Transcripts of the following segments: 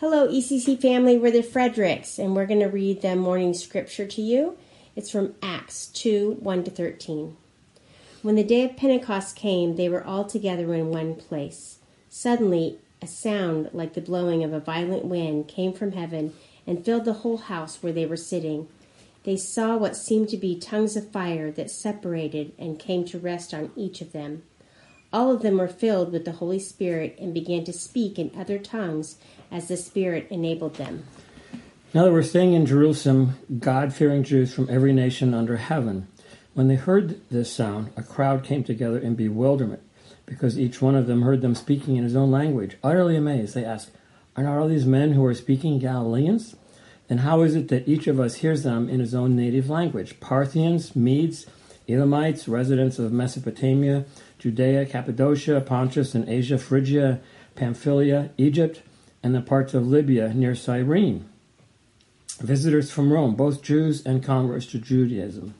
Hello, ECC family. We're the Fredericks, and we're going to read the morning scripture to you. It's from Acts 2 1 to 13. When the day of Pentecost came, they were all together in one place. Suddenly, a sound like the blowing of a violent wind came from heaven and filled the whole house where they were sitting. They saw what seemed to be tongues of fire that separated and came to rest on each of them. All of them were filled with the Holy Spirit and began to speak in other tongues as the Spirit enabled them. Now there were staying in Jerusalem God fearing Jews from every nation under heaven. When they heard this sound, a crowd came together in bewilderment, because each one of them heard them speaking in his own language. Utterly amazed, they asked, Are not all these men who are speaking Galileans? Then how is it that each of us hears them in his own native language? Parthians, Medes, Elamites, residents of Mesopotamia, Judea, Cappadocia, Pontus, and Asia, Phrygia, Pamphylia, Egypt, and the parts of Libya near Cyrene. Visitors from Rome, both Jews and converts to Judaism,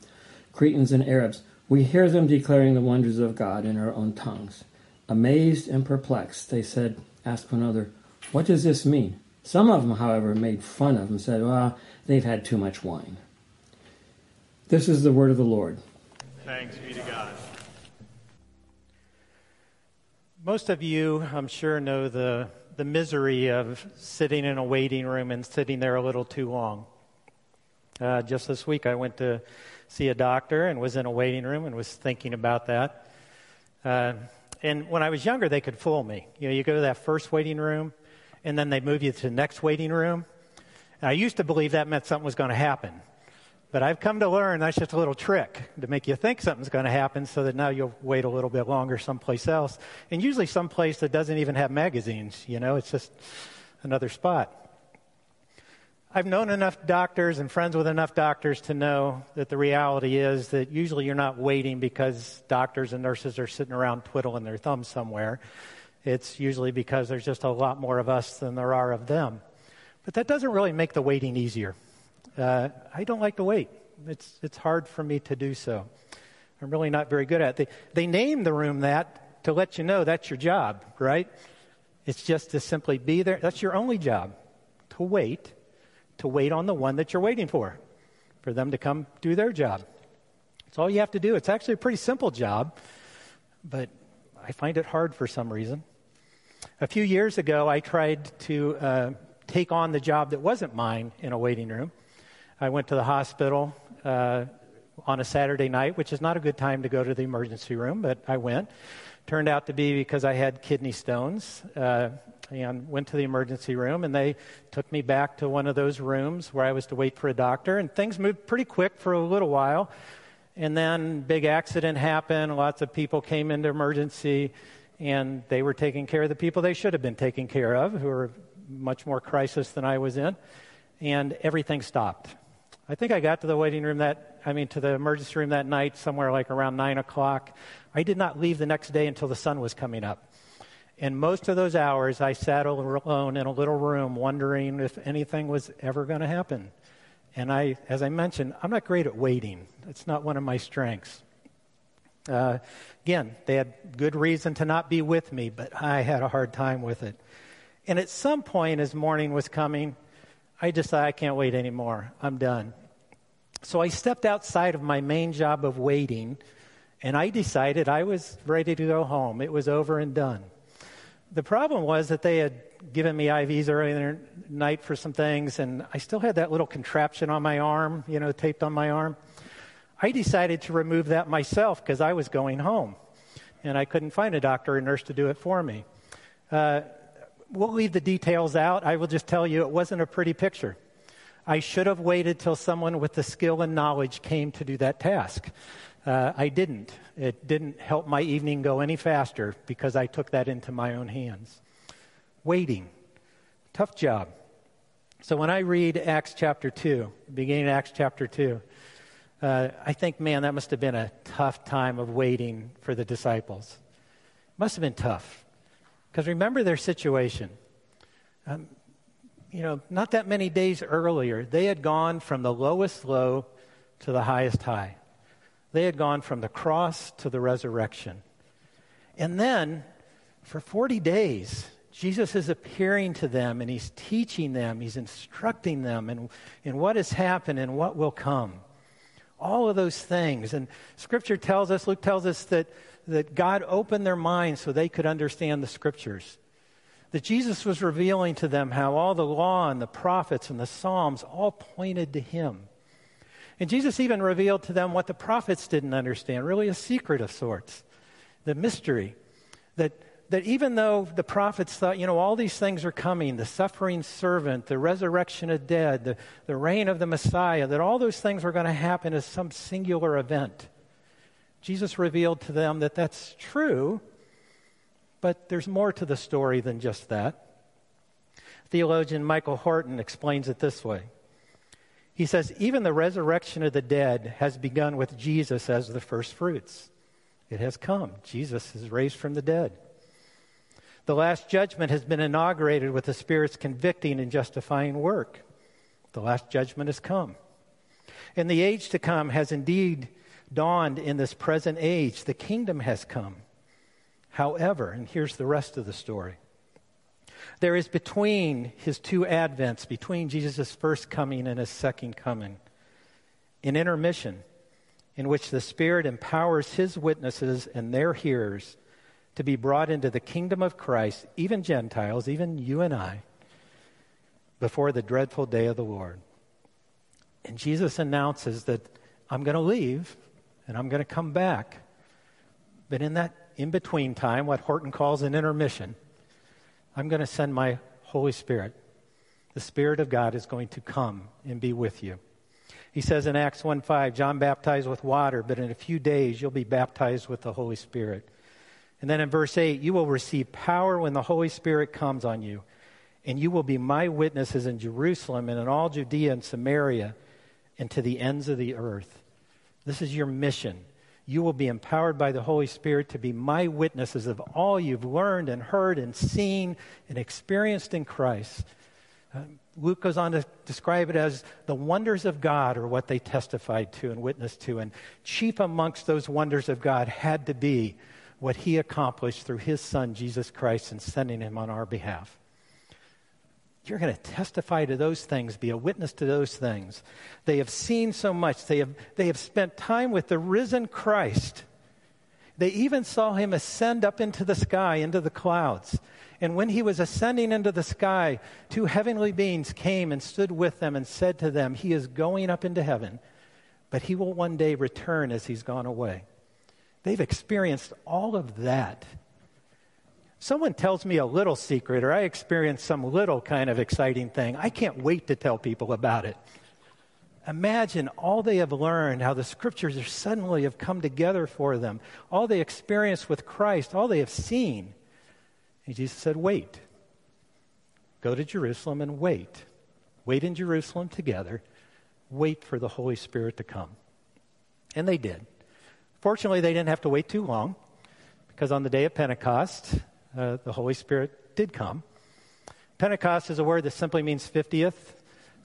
Cretans and Arabs, we hear them declaring the wonders of God in our own tongues. Amazed and perplexed, they said, asked one another, What does this mean? Some of them, however, made fun of him and said, Well, they've had too much wine. This is the word of the Lord. Thanks be to God. Most of you, I'm sure, know the, the misery of sitting in a waiting room and sitting there a little too long. Uh, just this week, I went to see a doctor and was in a waiting room and was thinking about that. Uh, and when I was younger, they could fool me. You know, you go to that first waiting room, and then they move you to the next waiting room. And I used to believe that meant something was going to happen. But I've come to learn that's just a little trick to make you think something's going to happen so that now you'll wait a little bit longer someplace else. And usually someplace that doesn't even have magazines, you know, it's just another spot. I've known enough doctors and friends with enough doctors to know that the reality is that usually you're not waiting because doctors and nurses are sitting around twiddling their thumbs somewhere. It's usually because there's just a lot more of us than there are of them. But that doesn't really make the waiting easier. Uh, I don't like to wait. It's, it's hard for me to do so. I'm really not very good at it. They, they name the room that to let you know that's your job, right? It's just to simply be there. That's your only job, to wait, to wait on the one that you're waiting for, for them to come do their job. That's all you have to do. It's actually a pretty simple job, but I find it hard for some reason. A few years ago, I tried to uh, take on the job that wasn't mine in a waiting room. I went to the hospital uh, on a Saturday night, which is not a good time to go to the emergency room, but I went. Turned out to be because I had kidney stones. Uh, and went to the emergency room, and they took me back to one of those rooms where I was to wait for a doctor. And things moved pretty quick for a little while. And then big accident happened. Lots of people came into emergency, and they were taking care of the people they should have been taking care of, who were much more crisis than I was in. And everything stopped. I think I got to the waiting room that, I mean, to the emergency room that night somewhere like around 9 o'clock. I did not leave the next day until the sun was coming up. And most of those hours, I sat alone in a little room wondering if anything was ever going to happen. And I, as I mentioned, I'm not great at waiting. It's not one of my strengths. Uh, again, they had good reason to not be with me, but I had a hard time with it. And at some point, as morning was coming, I just decided I can't wait anymore. I'm done. So I stepped outside of my main job of waiting, and I decided I was ready to go home. It was over and done. The problem was that they had given me IVs earlier in the night for some things, and I still had that little contraption on my arm, you know, taped on my arm. I decided to remove that myself because I was going home, and I couldn't find a doctor or nurse to do it for me. Uh, we'll leave the details out. I will just tell you it wasn't a pretty picture. I should have waited till someone with the skill and knowledge came to do that task. Uh, I didn't. It didn't help my evening go any faster because I took that into my own hands. Waiting. Tough job. So when I read Acts chapter 2, beginning Acts chapter 2, uh, I think, man, that must have been a tough time of waiting for the disciples. Must have been tough. Because remember their situation. Um, you know, not that many days earlier, they had gone from the lowest low to the highest high. They had gone from the cross to the resurrection. And then, for 40 days, Jesus is appearing to them and he's teaching them, he's instructing them in, in what has happened and what will come. All of those things. And scripture tells us, Luke tells us that, that God opened their minds so they could understand the scriptures. That Jesus was revealing to them how all the law and the prophets and the Psalms all pointed to him. And Jesus even revealed to them what the prophets didn't understand, really a secret of sorts, the mystery that that even though the prophets thought, you know, all these things are coming the suffering servant, the resurrection of dead, the, the reign of the Messiah that all those things were going to happen as some singular event. Jesus revealed to them that that's true, but there's more to the story than just that. Theologian Michael Horton explains it this way. He says, even the resurrection of the dead has begun with Jesus as the first fruits. It has come. Jesus is raised from the dead. The last judgment has been inaugurated with the Spirit's convicting and justifying work. The last judgment has come. And the age to come has indeed dawned in this present age. The kingdom has come. However, and here's the rest of the story there is between his two advents, between Jesus' first coming and his second coming, an intermission in which the Spirit empowers his witnesses and their hearers to be brought into the kingdom of Christ, even Gentiles, even you and I, before the dreadful day of the Lord. And Jesus announces that I'm going to leave and I'm going to come back. But in that in between time, what Horton calls an intermission, I'm going to send my Holy Spirit. The Spirit of God is going to come and be with you. He says in Acts 1 5, John baptized with water, but in a few days you'll be baptized with the Holy Spirit. And then in verse 8, you will receive power when the Holy Spirit comes on you, and you will be my witnesses in Jerusalem and in all Judea and Samaria and to the ends of the earth. This is your mission. You will be empowered by the Holy Spirit to be my witnesses of all you've learned and heard and seen and experienced in Christ. Uh, Luke goes on to describe it as the wonders of God are what they testified to and witnessed to. And chief amongst those wonders of God had to be what he accomplished through his son, Jesus Christ, and sending him on our behalf. You're going to testify to those things, be a witness to those things. They have seen so much. They have, they have spent time with the risen Christ. They even saw him ascend up into the sky, into the clouds. And when he was ascending into the sky, two heavenly beings came and stood with them and said to them, He is going up into heaven, but he will one day return as he's gone away. They've experienced all of that. Someone tells me a little secret, or I experience some little kind of exciting thing. I can't wait to tell people about it. Imagine all they have learned, how the scriptures are suddenly have come together for them, all they experienced with Christ, all they have seen. And Jesus said, Wait. Go to Jerusalem and wait. Wait in Jerusalem together. Wait for the Holy Spirit to come. And they did. Fortunately, they didn't have to wait too long because on the day of Pentecost, uh, the Holy Spirit did come. Pentecost is a word that simply means 50th.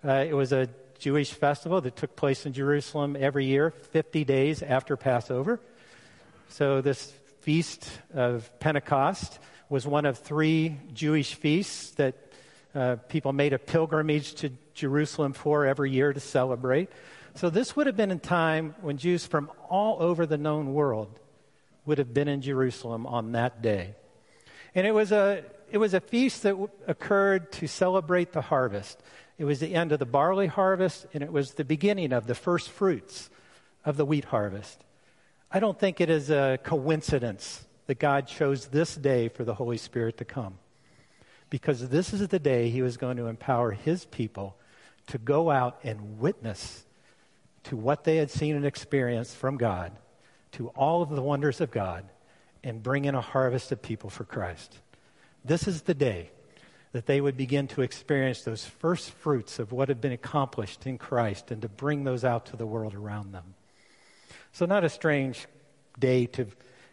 Uh, it was a Jewish festival that took place in Jerusalem every year, 50 days after Passover. So, this feast of Pentecost was one of three Jewish feasts that uh, people made a pilgrimage to Jerusalem for every year to celebrate. So this would have been a time when Jews from all over the known world would have been in Jerusalem on that day. And it was a, it was a feast that w- occurred to celebrate the harvest. It was the end of the barley harvest, and it was the beginning of the first fruits of the wheat harvest. I don't think it is a coincidence that God chose this day for the Holy Spirit to come. Because this is the day he was going to empower his people to go out and witness to what they had seen and experienced from God, to all of the wonders of God, and bring in a harvest of people for Christ. This is the day that they would begin to experience those first fruits of what had been accomplished in Christ and to bring those out to the world around them. So, not a strange day to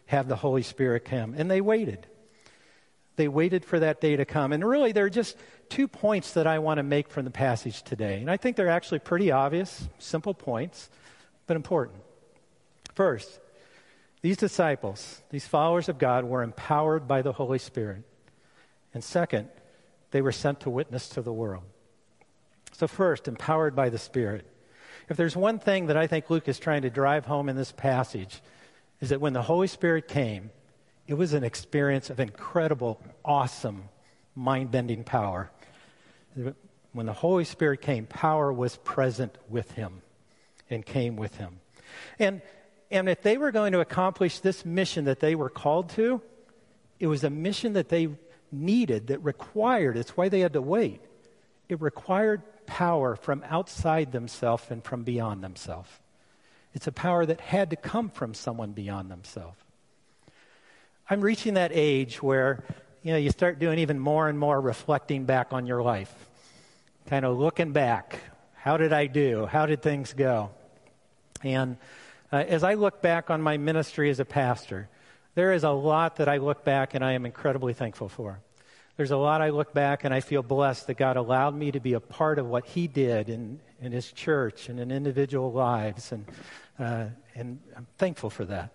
have the Holy Spirit come. And they waited. They waited for that day to come. And really, there are just two points that I want to make from the passage today. And I think they're actually pretty obvious, simple points, but important. First, these disciples, these followers of God, were empowered by the Holy Spirit. And second, they were sent to witness to the world. So, first, empowered by the Spirit. If there's one thing that I think Luke is trying to drive home in this passage, is that when the Holy Spirit came, it was an experience of incredible, awesome, mind bending power. When the Holy Spirit came, power was present with him and came with him. And, and if they were going to accomplish this mission that they were called to, it was a mission that they needed, that required, it's why they had to wait. It required power from outside themselves and from beyond themselves. It's a power that had to come from someone beyond themselves. I'm reaching that age where you know you start doing even more and more reflecting back on your life, kind of looking back. How did I do? How did things go? And uh, as I look back on my ministry as a pastor, there is a lot that I look back and I am incredibly thankful for. There's a lot I look back and I feel blessed that God allowed me to be a part of what He did in, in His church and in individual lives. And, uh, and I'm thankful for that.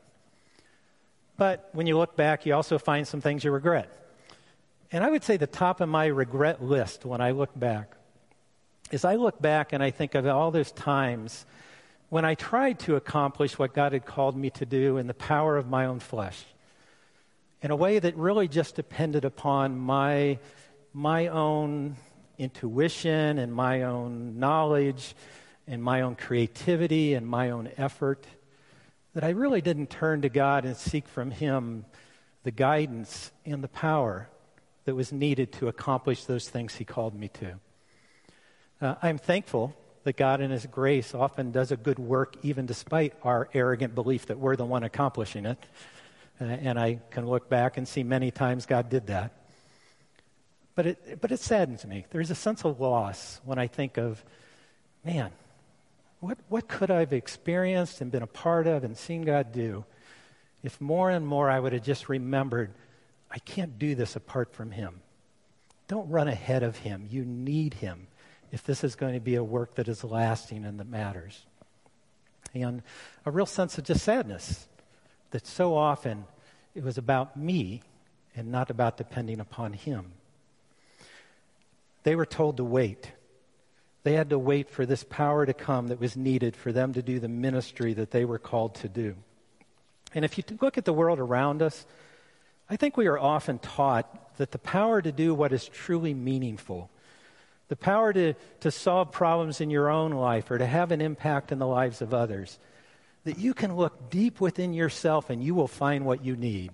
But when you look back, you also find some things you regret. And I would say the top of my regret list when I look back is I look back and I think of all those times when I tried to accomplish what God had called me to do in the power of my own flesh in a way that really just depended upon my, my own intuition and my own knowledge and my own creativity and my own effort, that I really didn't turn to God and seek from Him the guidance and the power that was needed to accomplish those things He called me to. Uh, I'm thankful that God, in His grace, often does a good work even despite our arrogant belief that we're the one accomplishing it. And I can look back and see many times God did that. But it, but it saddens me. There's a sense of loss when I think of, man, what, what could I have experienced and been a part of and seen God do if more and more I would have just remembered, I can't do this apart from Him. Don't run ahead of Him. You need Him if this is going to be a work that is lasting and that matters. And a real sense of just sadness that so often it was about me and not about depending upon Him. They were told to wait. They had to wait for this power to come that was needed for them to do the ministry that they were called to do. And if you look at the world around us, I think we are often taught that the power to do what is truly meaningful, the power to, to solve problems in your own life or to have an impact in the lives of others, that you can look deep within yourself and you will find what you need.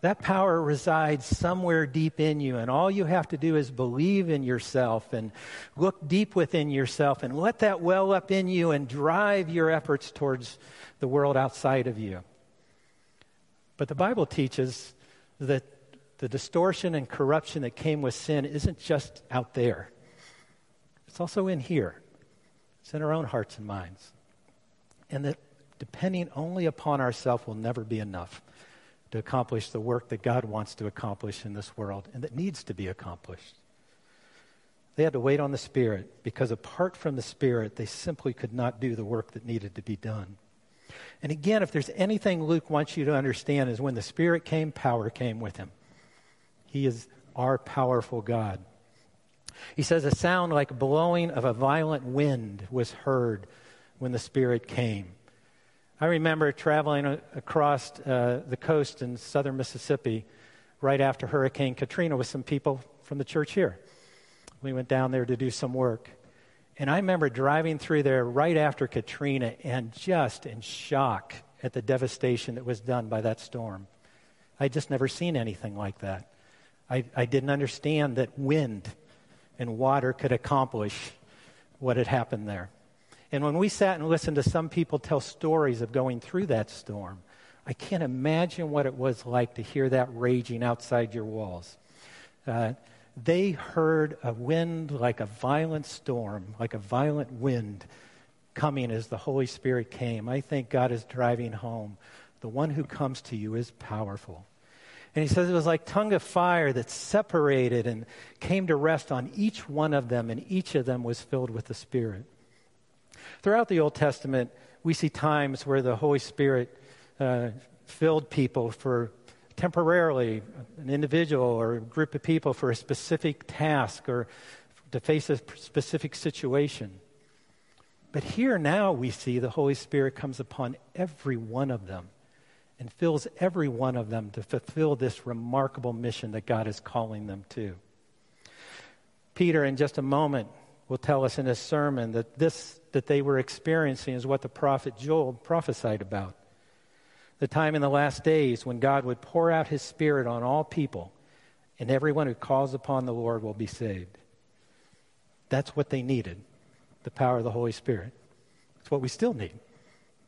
That power resides somewhere deep in you, and all you have to do is believe in yourself and look deep within yourself and let that well up in you and drive your efforts towards the world outside of you. But the Bible teaches that the distortion and corruption that came with sin isn't just out there, it's also in here, it's in our own hearts and minds. And that depending only upon ourselves will never be enough to accomplish the work that God wants to accomplish in this world and that needs to be accomplished. They had to wait on the Spirit because apart from the Spirit, they simply could not do the work that needed to be done. And again, if there's anything Luke wants you to understand, is when the Spirit came, power came with him. He is our powerful God. He says, A sound like blowing of a violent wind was heard when the Spirit came. I remember traveling across uh, the coast in southern Mississippi right after Hurricane Katrina with some people from the church here. We went down there to do some work. And I remember driving through there right after Katrina and just in shock at the devastation that was done by that storm. I'd just never seen anything like that. I, I didn't understand that wind and water could accomplish what had happened there. And when we sat and listened to some people tell stories of going through that storm, I can't imagine what it was like to hear that raging outside your walls. Uh, they heard a wind like a violent storm, like a violent wind coming as the Holy Spirit came. I think God is driving home. The one who comes to you is powerful. And he says it was like tongue of fire that separated and came to rest on each one of them, and each of them was filled with the Spirit. Throughout the Old Testament, we see times where the Holy Spirit uh, filled people for temporarily an individual or a group of people for a specific task or to face a specific situation. But here now we see the Holy Spirit comes upon every one of them and fills every one of them to fulfill this remarkable mission that God is calling them to. Peter, in just a moment, will tell us in his sermon that this that they were experiencing is what the prophet Joel prophesied about. The time in the last days when God would pour out his spirit on all people, and everyone who calls upon the Lord will be saved. That's what they needed the power of the Holy Spirit. It's what we still need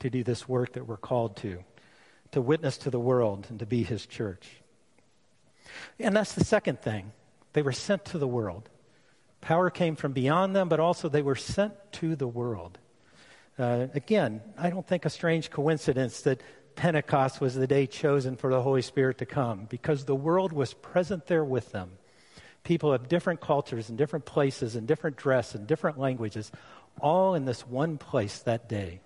to do this work that we're called to, to witness to the world and to be his church. And that's the second thing. They were sent to the world. Power came from beyond them, but also they were sent to the world. Uh, again, I don't think a strange coincidence that Pentecost was the day chosen for the Holy Spirit to come because the world was present there with them people of different cultures and different places and different dress and different languages, all in this one place that day.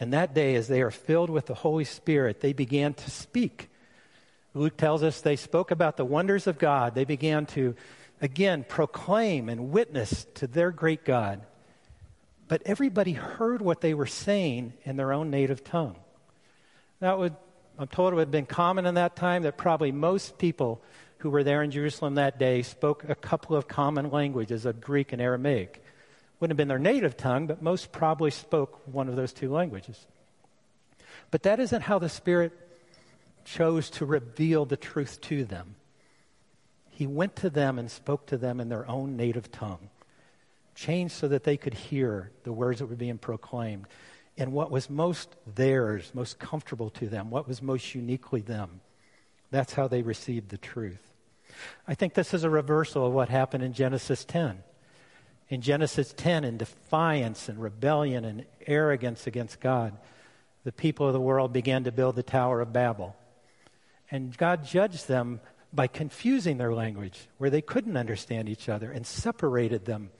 And that day, as they are filled with the Holy Spirit, they began to speak. Luke tells us they spoke about the wonders of God. They began to, again, proclaim and witness to their great God. But everybody heard what they were saying in their own native tongue. That would, I'm told it would have been common in that time that probably most people who were there in Jerusalem that day spoke a couple of common languages of Greek and Aramaic. Wouldn't have been their native tongue, but most probably spoke one of those two languages. But that isn't how the Spirit chose to reveal the truth to them. He went to them and spoke to them in their own native tongue, changed so that they could hear the words that were being proclaimed and what was most theirs, most comfortable to them, what was most uniquely them. That's how they received the truth. I think this is a reversal of what happened in Genesis 10. In Genesis 10, in defiance and rebellion and arrogance against God, the people of the world began to build the Tower of Babel. And God judged them by confusing their language, where they couldn't understand each other, and separated them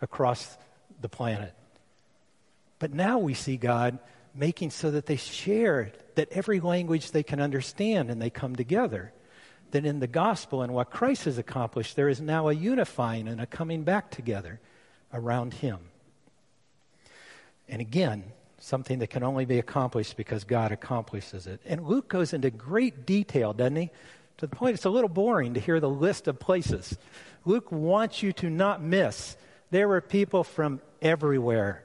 across the planet. But now we see God making so that they share that every language they can understand and they come together that in the gospel and what Christ has accomplished, there is now a unifying and a coming back together around Him. And again, something that can only be accomplished because God accomplishes it. And Luke goes into great detail, doesn't he? To the point it's a little boring to hear the list of places. Luke wants you to not miss. There were people from everywhere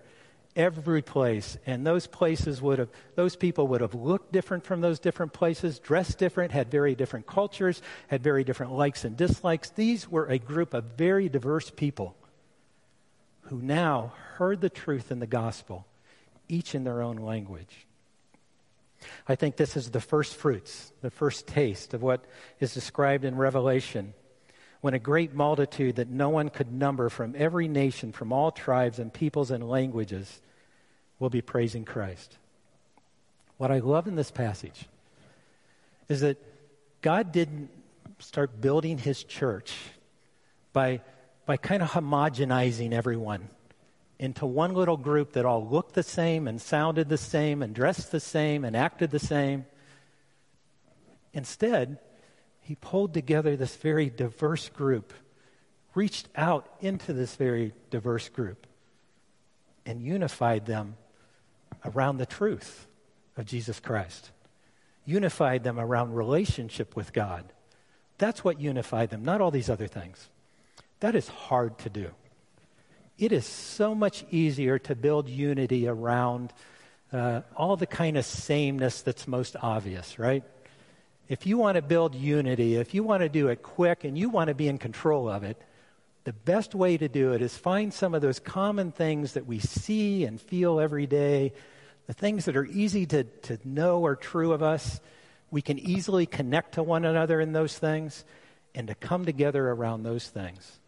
every place. And those places would have, those people would have looked different from those different places, dressed different, had very different cultures, had very different likes and dislikes. These were a group of very diverse people who now heard the truth in the gospel, each in their own language. I think this is the first fruits, the first taste of what is described in Revelation when a great multitude that no one could number from every nation, from all tribes and peoples and languages, will be praising Christ. What I love in this passage is that God didn't start building his church by, by kind of homogenizing everyone into one little group that all looked the same and sounded the same and dressed the same and acted the same. Instead, he pulled together this very diverse group, reached out into this very diverse group, and unified them around the truth of Jesus Christ, unified them around relationship with God. That's what unified them, not all these other things. That is hard to do. It is so much easier to build unity around uh, all the kind of sameness that's most obvious, right? if you want to build unity, if you want to do it quick and you want to be in control of it, the best way to do it is find some of those common things that we see and feel every day, the things that are easy to, to know are true of us. We can easily connect to one another in those things and to come together around those things.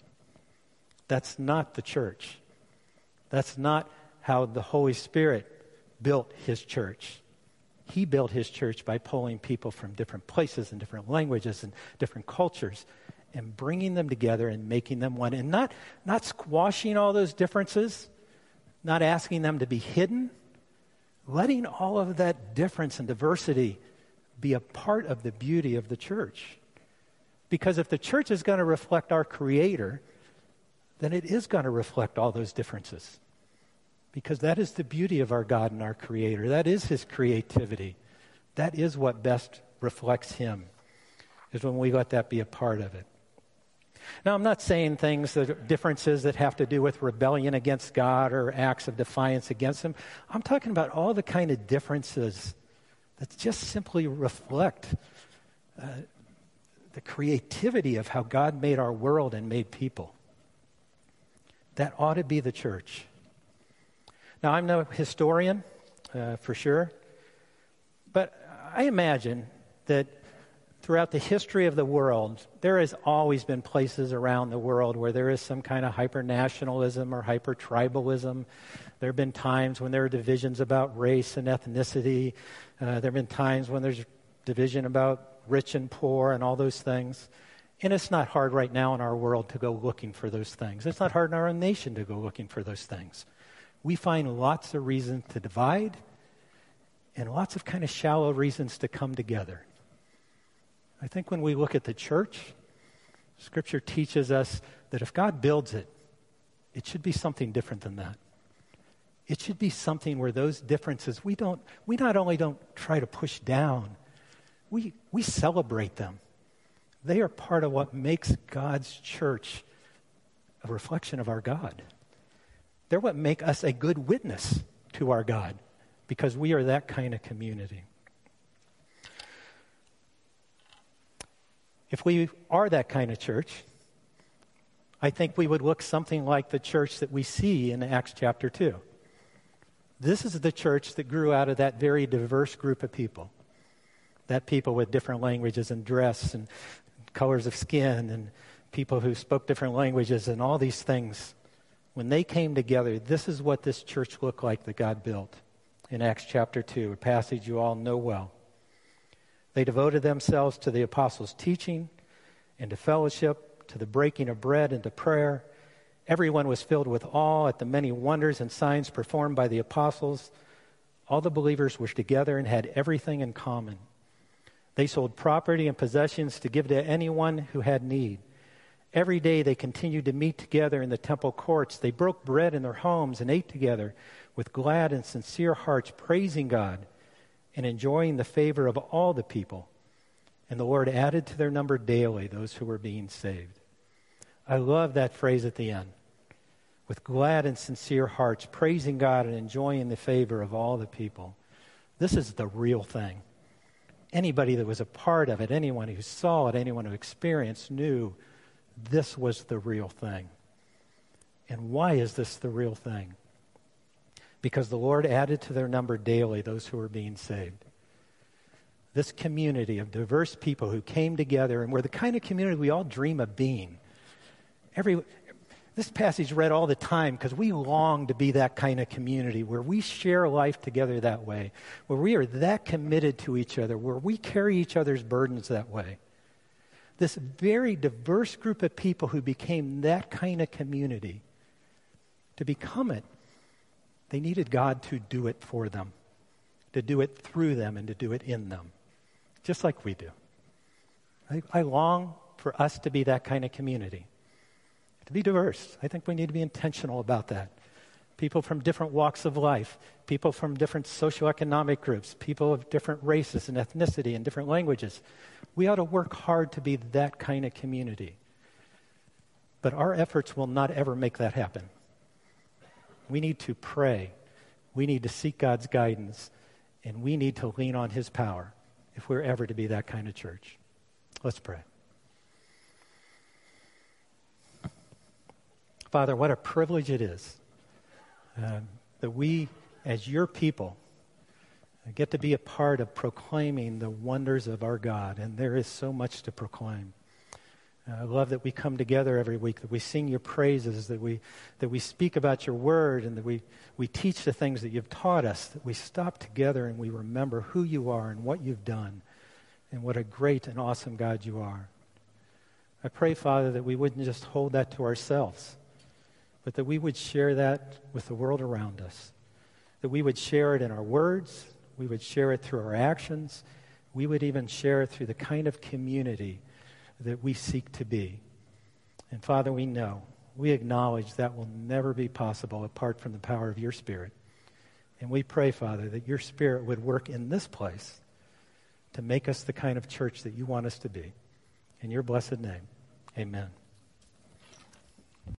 That's not the church. That's not how the Holy Spirit built his church. He built his church by pulling people from different places and different languages and different cultures and bringing them together and making them one. And not, not squashing all those differences, not asking them to be hidden, letting all of that difference and diversity be a part of the beauty of the church. Because if the church is going to reflect our Creator, then it is going to reflect all those differences. Because that is the beauty of our God and our Creator. That is His creativity. That is what best reflects Him, is when we let that be a part of it. Now, I'm not saying things that differences that have to do with rebellion against God or acts of defiance against Him. I'm talking about all the kind of differences that just simply reflect uh, the creativity of how God made our world and made people. That ought to be the church. Now, I'm no historian, uh, for sure, but I imagine that throughout the history of the world, there has always been places around the world where there is some kind of hyper nationalism or hyper tribalism. There have been times when there are divisions about race and ethnicity. Uh, there have been times when there's division about rich and poor and all those things. And it's not hard right now in our world to go looking for those things. It's not hard in our own nation to go looking for those things. We find lots of reasons to divide and lots of kind of shallow reasons to come together. I think when we look at the church, Scripture teaches us that if God builds it, it should be something different than that. It should be something where those differences, we, don't, we not only don't try to push down, we, we celebrate them. They are part of what makes God's church a reflection of our God. They're what make us a good witness to our God because we are that kind of community. If we are that kind of church, I think we would look something like the church that we see in Acts chapter 2. This is the church that grew out of that very diverse group of people. That people with different languages and dress and colors of skin and people who spoke different languages and all these things. When they came together, this is what this church looked like that God built in Acts chapter 2, a passage you all know well. They devoted themselves to the apostles' teaching and to fellowship, to the breaking of bread and to prayer. Everyone was filled with awe at the many wonders and signs performed by the apostles. All the believers were together and had everything in common. They sold property and possessions to give to anyone who had need. Every day they continued to meet together in the temple courts. They broke bread in their homes and ate together with glad and sincere hearts, praising God and enjoying the favor of all the people. And the Lord added to their number daily those who were being saved. I love that phrase at the end. With glad and sincere hearts, praising God and enjoying the favor of all the people. This is the real thing. Anybody that was a part of it, anyone who saw it, anyone who experienced, knew this was the real thing. And why is this the real thing? because the Lord added to their number daily those who were being saved. This community of diverse people who came together and were the kind of community we all dream of being. Every, this passage read all the time because we long to be that kind of community where we share life together that way, where we are that committed to each other, where we carry each other's burdens that way. This very diverse group of people who became that kind of community, to become it they needed God to do it for them, to do it through them, and to do it in them, just like we do. I, I long for us to be that kind of community, to be diverse. I think we need to be intentional about that. People from different walks of life, people from different socioeconomic groups, people of different races and ethnicity and different languages. We ought to work hard to be that kind of community. But our efforts will not ever make that happen. We need to pray. We need to seek God's guidance. And we need to lean on His power if we're ever to be that kind of church. Let's pray. Father, what a privilege it is uh, that we, as your people, get to be a part of proclaiming the wonders of our God. And there is so much to proclaim. Uh, I love that we come together every week, that we sing your praises, that we, that we speak about your word, and that we, we teach the things that you've taught us, that we stop together and we remember who you are and what you've done, and what a great and awesome God you are. I pray, Father, that we wouldn't just hold that to ourselves, but that we would share that with the world around us, that we would share it in our words, we would share it through our actions, we would even share it through the kind of community that we seek to be. And Father, we know, we acknowledge that will never be possible apart from the power of your Spirit. And we pray, Father, that your Spirit would work in this place to make us the kind of church that you want us to be. In your blessed name, amen.